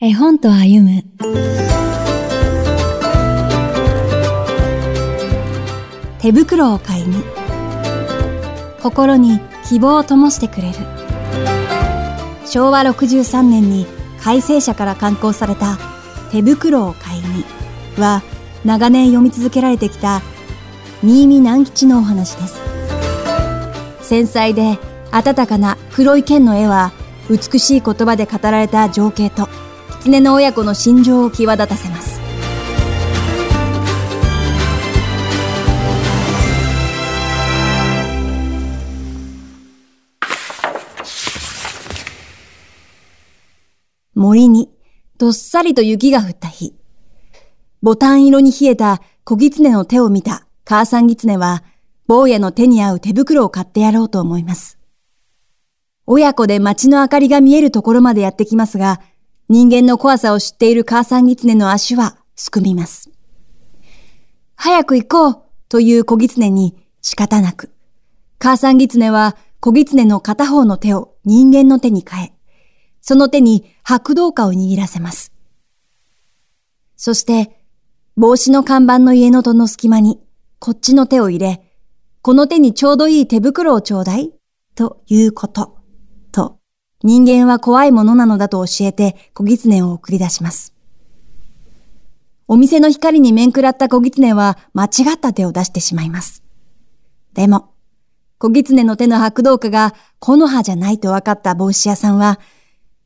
絵本と歩む。手袋を買いに。心に希望を灯してくれる。昭和63年に改正社から刊行された手袋を買いには長年読み続けられてきた新見南吉のお話です。繊細で温かな黒い剣の絵は美しい言葉で語られた情景と狐の親子の心情を際立たせます森にどっさりと雪が降った日、ボタン色に冷えた小狐の手を見た母さん狐は、坊やの手に合う手袋を買ってやろうと思います。親子で街の明かりが見えるところまでやってきますが、人間の怖さを知っている母さん狐の足はすくみます。早く行こうという小狐に仕方なく、母さん狐は小狐の片方の手を人間の手に変え、その手に白銅貨を握らせます。そして、帽子の看板の家の戸の隙間に、こっちの手を入れ、この手にちょうどいい手袋をちょうだい、ということ、人間は怖いものなのだと教えて小狐を送り出します。お店の光に面食らった小狐は間違った手を出してしまいます。でも、小狐の手の白銅貨が木の葉じゃないと分かった帽子屋さんは、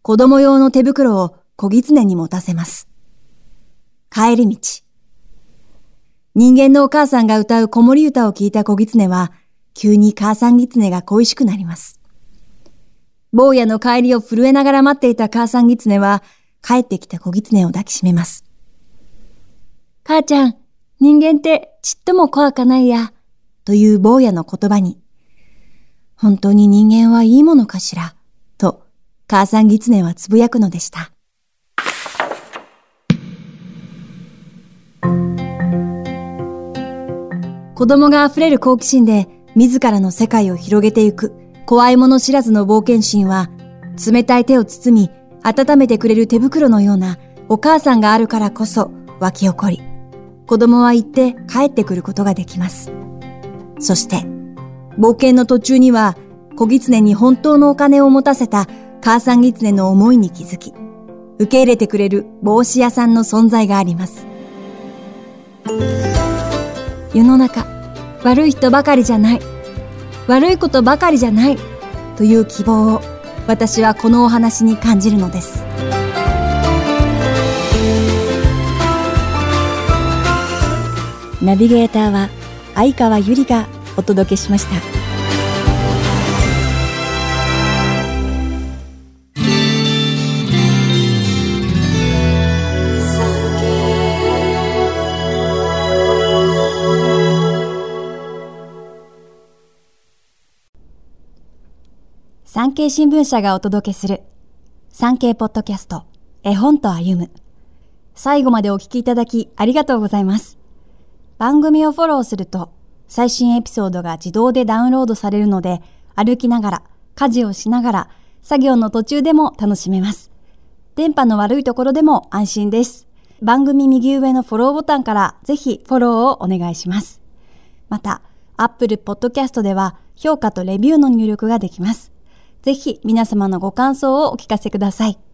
子供用の手袋を小狐に持たせます。帰り道。人間のお母さんが歌う子守歌を聞いた小狐は、急に母さん狐が恋しくなります。坊やの帰りを震えながら待っていた母さん狐は、帰ってきた小狐を抱きしめます。母ちゃん、人間ってちっとも怖かないや、という坊やの言葉に、本当に人間はいいものかしら、母さん狐はつぶやくのでした。子供が溢れる好奇心で自らの世界を広げていく怖いもの知らずの冒険心は冷たい手を包み温めてくれる手袋のようなお母さんがあるからこそ湧き起こり子供は行って帰ってくることができます。そして冒険の途中には小狐に本当のお金を持たせた母さん狐の思いに気づき、受け入れてくれる帽子屋さんの存在があります。世の中、悪い人ばかりじゃない、悪いことばかりじゃない、という希望を私はこのお話に感じるのです。ナビゲーターは相川ゆりがお届けしました。産経新聞社がお届けする産経ポッドキャスト絵本と歩む最後までお聞きいただきありがとうございます。番組をフォローすると最新エピソードが自動でダウンロードされるので歩きながら家事をしながら作業の途中でも楽しめます。電波の悪いところでも安心です。番組右上のフォローボタンからぜひフォローをお願いします。また、Apple Podcast では評価とレビューの入力ができます。ぜひ皆様のご感想をお聞かせください。